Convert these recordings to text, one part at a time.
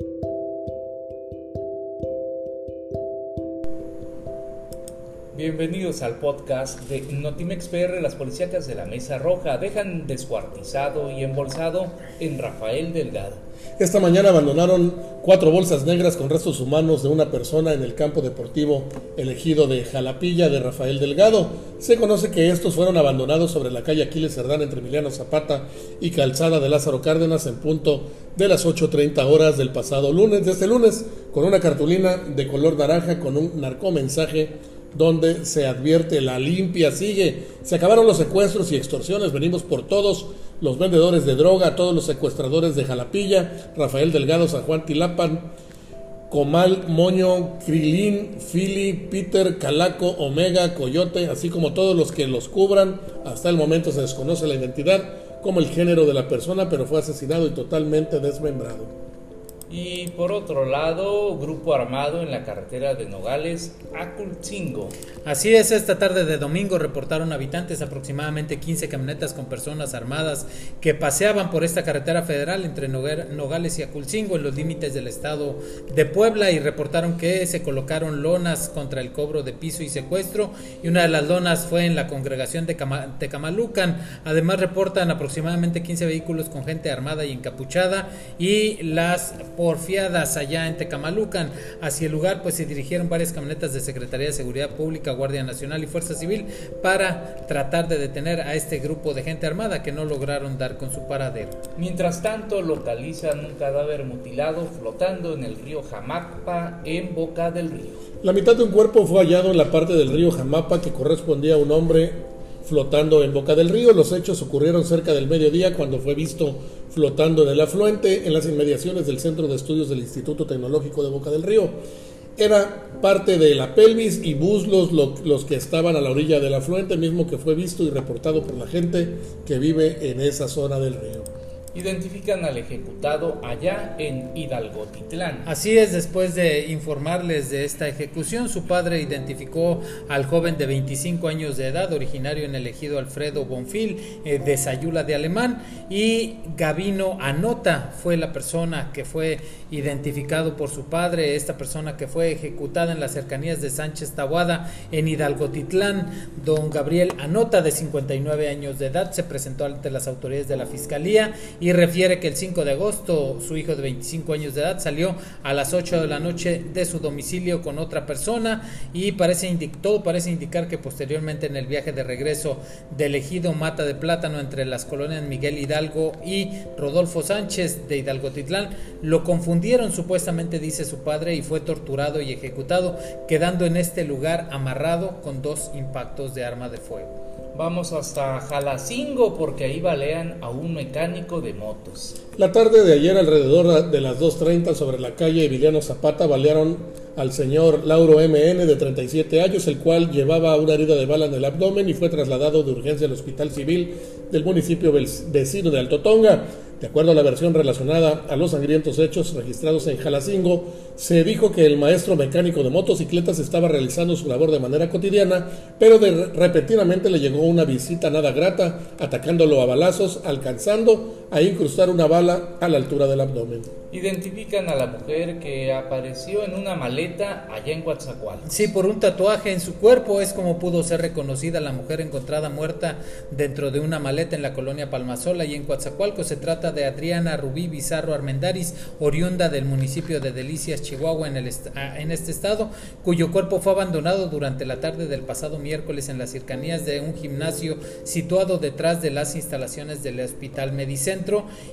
Thank you. Bienvenidos al podcast de Notimex PR. Las policíacas de la Mesa Roja dejan descuartizado y embolsado en Rafael Delgado. Esta mañana abandonaron cuatro bolsas negras con restos humanos de una persona en el campo deportivo elegido de Jalapilla de Rafael Delgado. Se conoce que estos fueron abandonados sobre la calle Aquiles Cerdán entre Emiliano Zapata y Calzada de Lázaro Cárdenas en punto de las 8.30 horas del pasado lunes, de este lunes, con una cartulina de color naranja con un narcomensaje donde se advierte la limpia sigue. Se acabaron los secuestros y extorsiones, venimos por todos los vendedores de droga, todos los secuestradores de Jalapilla, Rafael Delgado, San Juan Tilapan, Comal, Moño, Krilin, Fili, Peter, Calaco, Omega, Coyote, así como todos los que los cubran. Hasta el momento se desconoce la identidad como el género de la persona, pero fue asesinado y totalmente desmembrado. Y por otro lado, grupo armado en la carretera de Nogales a. Así es, esta tarde de domingo reportaron habitantes aproximadamente 15 camionetas con personas armadas que paseaban por esta carretera federal entre Nogales y Aculcingo en los límites del estado de Puebla y reportaron que se colocaron lonas contra el cobro de piso y secuestro y una de las lonas fue en la congregación de Tecamalucan. Además reportan aproximadamente 15 vehículos con gente armada y encapuchada y las porfiadas allá en Tecamalucan. Hacia el lugar pues se dirigieron varias camionetas de Secretaría de Seguridad Pública, Guardia Nacional y Fuerza Civil para tratar de detener a este grupo de gente armada que no lograron dar con su paradero. Mientras tanto localizan un cadáver mutilado flotando en el río Jamapa en Boca del Río. La mitad de un cuerpo fue hallado en la parte del río Jamapa que correspondía a un hombre flotando en Boca del Río. Los hechos ocurrieron cerca del mediodía cuando fue visto flotando en el afluente en las inmediaciones del Centro de Estudios del Instituto Tecnológico de Boca del Río. Era parte de la pelvis y buslos los que estaban a la orilla del afluente, mismo que fue visto y reportado por la gente que vive en esa zona del río identifican al ejecutado allá en Hidalgo Titlán. Así es, después de informarles de esta ejecución, su padre identificó al joven de 25 años de edad, originario en el ejido Alfredo Bonfil, eh, de Sayula de Alemán, y Gavino Anota fue la persona que fue identificado por su padre, esta persona que fue ejecutada en las cercanías de Sánchez Tahuada en Hidalgo Titlán. Don Gabriel Anota, de 59 años de edad, se presentó ante las autoridades de la Fiscalía refiere que el 5 de agosto su hijo de 25 años de edad salió a las 8 de la noche de su domicilio con otra persona y parece todo parece indicar que posteriormente en el viaje de regreso del ejido Mata de Plátano entre las colonias Miguel Hidalgo y Rodolfo Sánchez de Hidalgo Titlán lo confundieron supuestamente dice su padre y fue torturado y ejecutado quedando en este lugar amarrado con dos impactos de arma de fuego. Vamos hasta Jalacingo porque ahí balean a un mecánico de motos. La tarde de ayer alrededor de las 2.30 sobre la calle Emiliano Zapata balearon al señor Lauro MN de 37 años, el cual llevaba una herida de bala en el abdomen y fue trasladado de urgencia al hospital civil del municipio vecino de Alto Tonga. De acuerdo a la versión relacionada a los sangrientos hechos registrados en Jalacingo, se dijo que el maestro mecánico de motocicletas estaba realizando su labor de manera cotidiana, pero repentinamente le llegó una visita nada grata, atacándolo a balazos, alcanzando a incrustar una bala a la altura del abdomen. Identifican a la mujer que apareció en una maleta allá en Coatzacoalcos. Sí, por un tatuaje en su cuerpo es como pudo ser reconocida la mujer encontrada muerta dentro de una maleta en la colonia Palmasola y en Coatzacoalcos. Se trata de Adriana Rubí Bizarro Armendaris, oriunda del municipio de Delicias, Chihuahua, en, el ah, en este estado, cuyo cuerpo fue abandonado durante la tarde del pasado miércoles en las cercanías de un gimnasio situado detrás de las instalaciones del Hospital Medicentro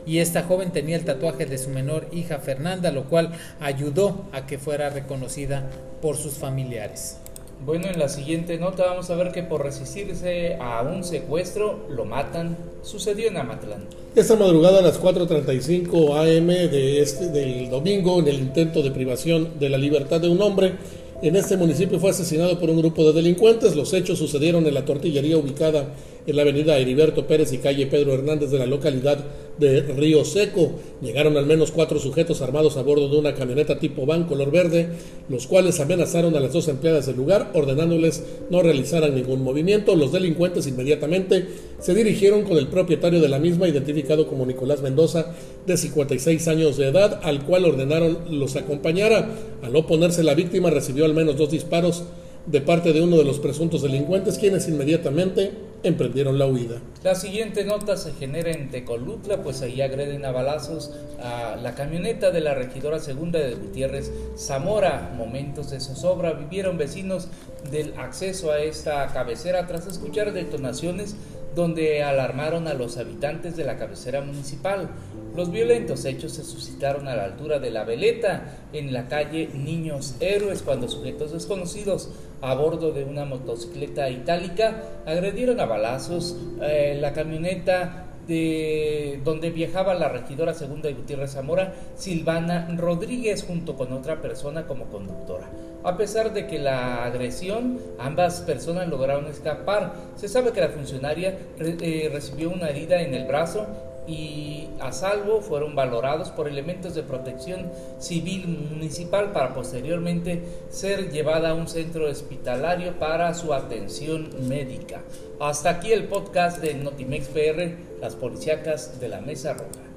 y esta joven tenía el tatuaje de su menor hija Fernanda, lo cual ayudó a que fuera reconocida por sus familiares. Bueno, en la siguiente nota vamos a ver que por resistirse a un secuestro lo matan. Sucedió en Amatlán. Esta madrugada a las 4.35 am de este, del domingo, en el intento de privación de la libertad de un hombre, en este municipio fue asesinado por un grupo de delincuentes. Los hechos sucedieron en la tortillería ubicada en la avenida Heriberto Pérez y calle Pedro Hernández de la localidad de Río Seco. Llegaron al menos cuatro sujetos armados a bordo de una camioneta tipo van color verde, los cuales amenazaron a las dos empleadas del lugar, ordenándoles no realizaran ningún movimiento. Los delincuentes inmediatamente se dirigieron con el propietario de la misma, identificado como Nicolás Mendoza, de 56 años de edad, al cual ordenaron los acompañara. Al oponerse, la víctima recibió al menos dos disparos de parte de uno de los presuntos delincuentes, quienes inmediatamente emprendieron la huida. La siguiente nota se genera en Tecolutla, pues ahí agreden a balazos a la camioneta de la regidora segunda de Gutiérrez Zamora. Momentos de zozobra vivieron vecinos del acceso a esta cabecera tras escuchar detonaciones donde alarmaron a los habitantes de la cabecera municipal. Los violentos hechos se suscitaron a la altura de la veleta en la calle Niños Héroes cuando sujetos desconocidos a bordo de una motocicleta itálica agredieron a balazos eh, la camioneta de donde viajaba la regidora segunda de Gutiérrez Zamora, Silvana Rodríguez, junto con otra persona como conductora. A pesar de que la agresión, ambas personas lograron escapar. Se sabe que la funcionaria eh, recibió una herida en el brazo y a salvo fueron valorados por elementos de protección civil municipal para posteriormente ser llevada a un centro hospitalario para su atención médica. Hasta aquí el podcast de Notimex PR, las policíacas de la Mesa Roja.